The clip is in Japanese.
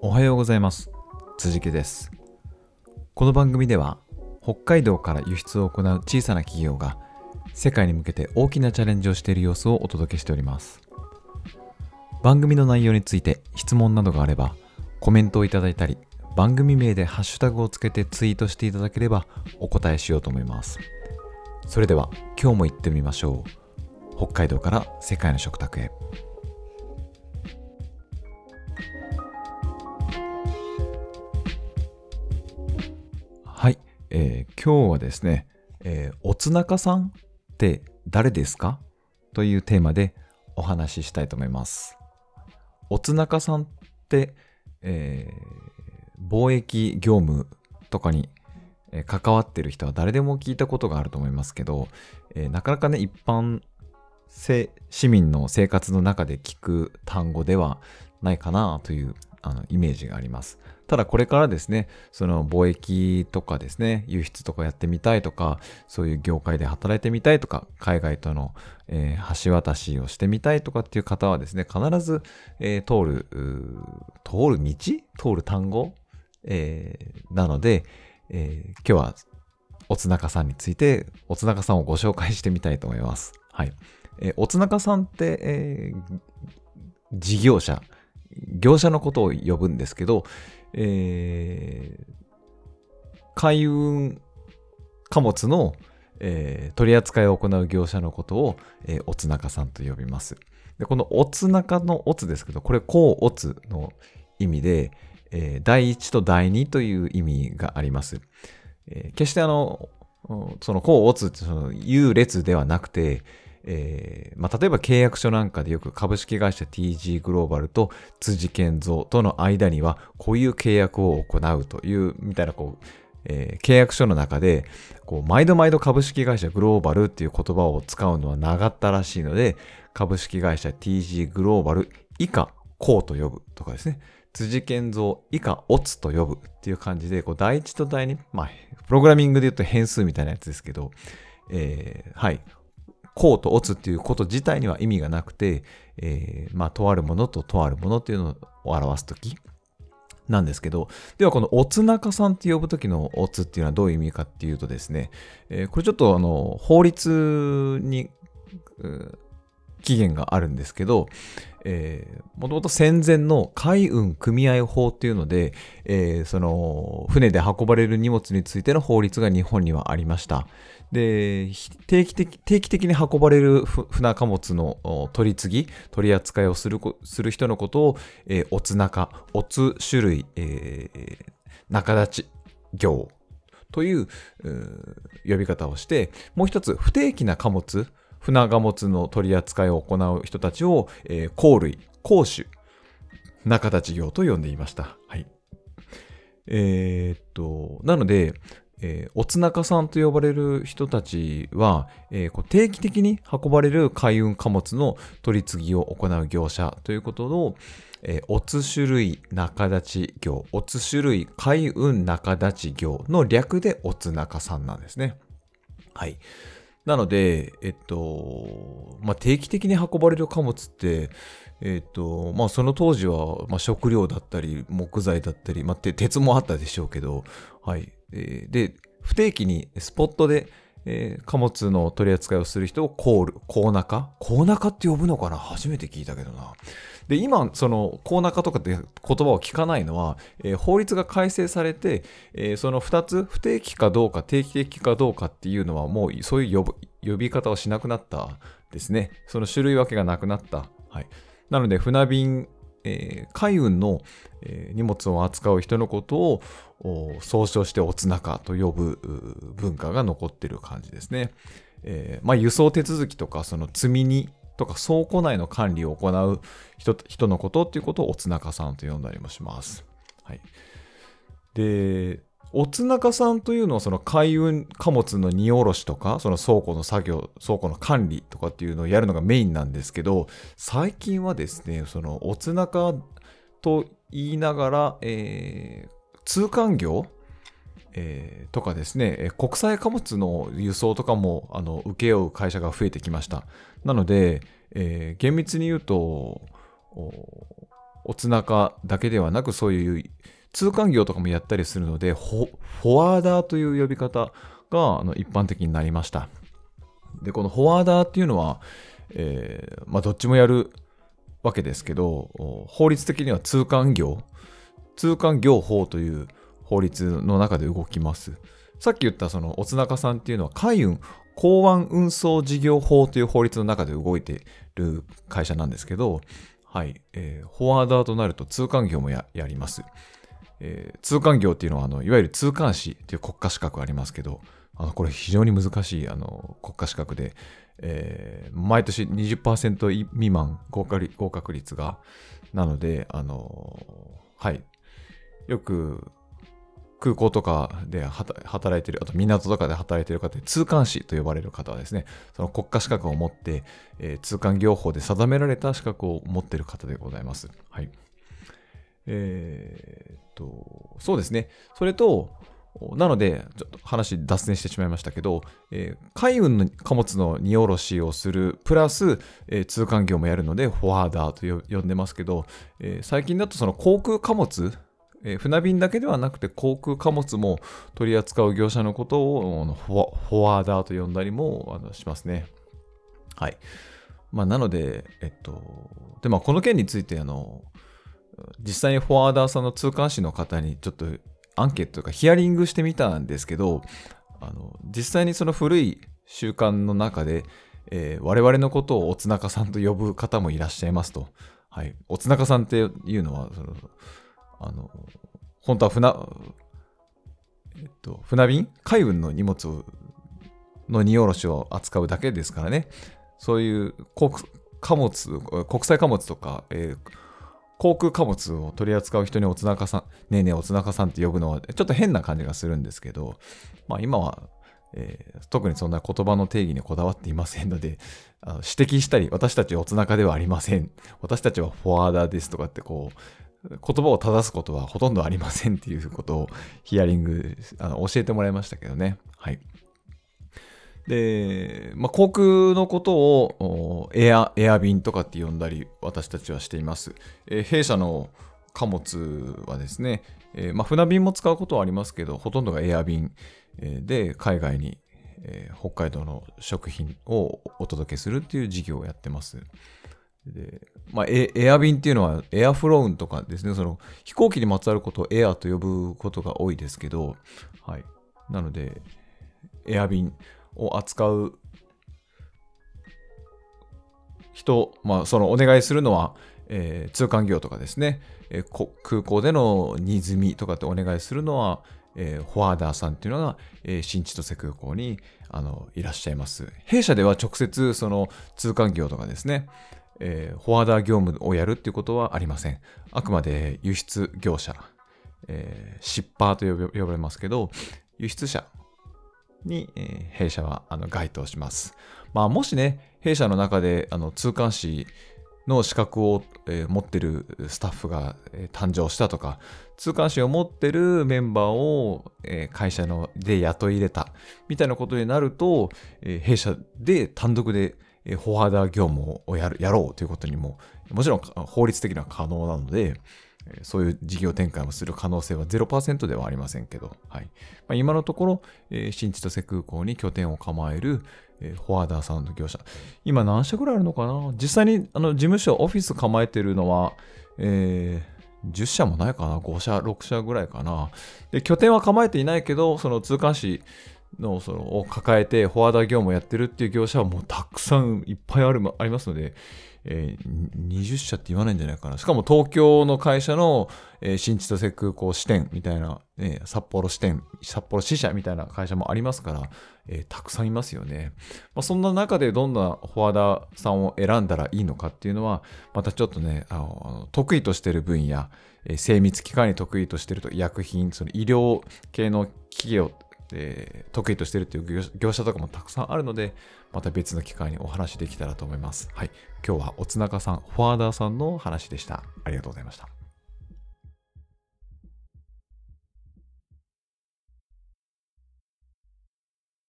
おはようございます。辻家です。この番組では北海道から輸出を行う小さな企業が世界に向けて大きなチャレンジをしている様子をお届けしております。番組の内容について質問などがあればコメントをいただいたり番組名でハッシュタグをつけてツイートしていただければお答えしようと思います。それでは今日も行ってみましょう。北海道から世界の食卓へ。えー今日はですね、えーおつなかさんって誰ですか？というテーマでお話ししたいと思います。おつなかさんって、えー貿易業務とかに関わってる人は誰でも聞いたことがあると思いますけど、えーなかなかね、一般市民の生活の中で聞く単語ではないかなというあのイメージがあります。ただこれからですね、その貿易とかですね、輸出とかやってみたいとか、そういう業界で働いてみたいとか、海外との、えー橋渡しをしてみたいとかっていう方はですね、必ず、えー通る、通る道？通る単語、えーなので、えー今日はおつなかさんについて、おつなかさんをご紹介してみたいと思います。はい。えーおつなかさんって、えー事業者、業者のことを呼ぶんですけど、えー海運貨物の、えー取り扱いを行う業者のことを、えーおつなかさんと呼びます。でこのおつなかのおつですけど、これ、こうおつの意味で、えー第一と第二という意味があります。えー決してあの、その、こうおつってその優劣ではなくて、えーまあ、例えば契約書なんかでよく株式会社 TG グローバルと辻健三との間にはこういう契約を行うというみたいなこう、えー契約書の中でこう毎度毎度株式会社グローバルっていう言葉を使うのは長ったらしいので株式会社 TG グローバル以下こうと呼ぶとかですね。辻健三以下オツと呼ぶっていう感じでこう第一と第二まあプログラミングで言うと変数みたいなやつですけど、えーはい。こうと落つっていうこと自体には意味がなくて、えーまあ、とあるものととあるものっていうのを表すときなんですけど、ではこのおつなかさんって呼ぶときのおつっていうのはどういう意味かっていうとですね、えーこれちょっとあの法律に期限があるんですけど、えー、もともと戦前の海運組合法っていうので、えーその船で運ばれる荷物についての法律が日本にはありました。で、定期的定期的に運ばれる船貨物の取り次ぎ、取り扱いをするする人のことを、えーおつなか、おつ種類、えー仲立ち業という呼び方をして、もう一つ、不定期な貨物、船貨物の取り扱いを行う人たちを、えー、航類、航種、仲立ち業と呼んでいました。はい。えーっと、なので、えーおつなかさんと呼ばれる人たちは、えー定期的に運ばれる海運貨物の取り次ぎを行う業者ということの、えーおつ種類仲立ち業、おつ種類海運仲立ち業の略でおつなかさんなんですね。はい。なので、えっと、まあ、定期的に運ばれる貨物って、えっと、まあ、その当時は、まあ、食料だったり、木材だったり、まあ、鉄もあったでしょうけど、はい。で、不定期にスポットで、えー貨物の取り扱いをする人をコール、コーナカ？コーナカって呼ぶのかな？初めて聞いたけどな。で、今、その、コーナカとかって言葉を聞かないのは、えー法律が改正されて、えーその2つ、不定期かどうか、定期的かどうかっていうのは、もうそういう呼び方をしなくなったですね。その種類分けがなくなった。はい。なので、船便、えー海運の、えー荷物を扱う人のことを総称しておつなかと呼ぶ文化が残ってる感じですね。えーまあ、輸送手続きとか、その積み荷とか倉庫内の管理を行う人人のことっていうことをおつなかさんと呼んだりもします。はい。で、おつなかさんというのはその海運貨物の荷下ろしとか、その倉庫の作業、倉庫の管理とかっていうのをやるのがメインなんですけど、最近はですね、そのおつなかと言いながら、えー通関業、えーとかですね、えー国際貨物の輸送とかもあの請け負う会社が増えてきました。なので、えー厳密に言うと、おおつなかだけではなく、そういう通関業とかもやったりするので、フォワーダーという呼び方が一般的になりました。で、このフォワーダーっていうのは、えー、まあ、どっちもやるわけですけど、法律的には通関業、通関業法という法律の中で動きます。さっき言ったそのおつなかさんっていうのは海運港湾運送事業法という法律の中で動いている会社なんですけど、はい、えー、フォワーダーとなると通関業もやります。えー、通関業っていうのはあのいわゆる通関士という国家資格ありますけど、あのこれ非常に難しいあの国家資格で、えー、毎年20%未満合格合格率がなので、あのはいよく空港とかで働いてる、あと港とかで働いてる方で、通関士と呼ばれる方はですね、その国家資格を持って、えー、通関業法で定められた資格を持ってる方でございます。はい。えー、っと、そうですね。それと、なので、ちょっと話脱線してしまいましたけど、えー、海運の貨物の荷下ろしをする、プラス、えー、通関業もやるので、フォワーダーと呼んでますけど、えー、最近だとその航空貨物、えー、船便だけではなくて航空貨物も取り扱う業者のことをフォワーダーと呼んだりもあのしますね。はい。まあ、なので、えっと、で、まあ、この件について、あの、実際にフォワーダーさんの通関士の方にちょっとアンケートとかヒアリングしてみたんですけど、あの実際にその古い習慣の中で、えー、我々のことをおつなかさんと呼ぶ方もいらっしゃいますと。はい。おつなかさんっていうのは、そのあの、本当は船、えっと、船便海運の荷物の荷下ろしを扱うだけですからね。そういう国貨物、国際貨物とか、えー、航空貨物を取り扱う人におつなかさん、ねえねえおつなかさんって呼ぶのはちょっと変な感じがするんですけど、まあ今は、えー、特にそんな言葉の定義にこだわっていませんので、あの指摘したり、私たちおつなかではありません。私たちはフォワーダーですとかってこう、言葉を正すことはほとんどありませんっていうことをヒアリングあの教えてもらいましたけどね。はい。で、まあ、航空のことをエア、エア便とかって呼んだり私たちはしています。えー、弊社の貨物はですね、えー、まあ、船便も使うことはありますけど、ほとんどがエア便で海外に、えー、北海道の食品をお届けするっていう事業をやってます。で、まあ、エア便っていうのはエアフローンとかですね、その飛行機にまつわることをエアと呼ぶことが多いですけど、はい。なので、エア便を扱う人、まあ、そのお願いするのは、えー、通関業とかですね、えー、空港での荷積みとかってお願いするのは、えー、フォワーダーさんっていうのが、えー、新千歳空港にあのいらっしゃいます。弊社では直接その通関業とかですね、えー、フォワーダー業務をやるっていうことはありません。あくまで輸出業者、えー、シッパーと呼ばれますけど、輸出者に、え、弊社はあの該当します。まあ、もしね、弊社の中であの通関士の資格を、え、持ってるスタッフが、え、誕生したとか、通関士を持ってるメンバーを、え、会社ので雇い入れたみたいなことになると、え弊社で単独でフォワーダー業務をやるやろうということにも、もちろん法律的には可能なので、そういう事業展開もする可能性は0%ではありませんけど、はいまあ、今のところ、えー、新千歳空港に拠点を構える、えー、フォワーダーサウンド業者、今何社ぐらいあるのかな？実際にあの事務所、オフィス構えてるのは、えー、10社もないかな ?5 社、6社ぐらいかな？で、拠点は構えていないけど、その通関士のそのを抱えてフォワーダー業務をやってるっていう業者はもうたくさんいっぱいあるありますので、えー、20社って言わないんじゃないかな。しかも東京の会社の、えー、新千歳空港支店みたいな、えー、札幌支店、札幌支社みたいな会社もありますから、えー、たくさんいますよね。まあ、そんな中でどんなフォワダさんを選んだらいいのかっていうのは、またちょっとね、あの得意としてる分野、えー、精密機械に得意としてると医薬品、その医療系の企業で得意としてるっていう業者とかもたくさんあるので、また別の機会にお話できたらと思います。はい。今日はおつなかさん、フォワーダーさんの話でした。ありがとうございました。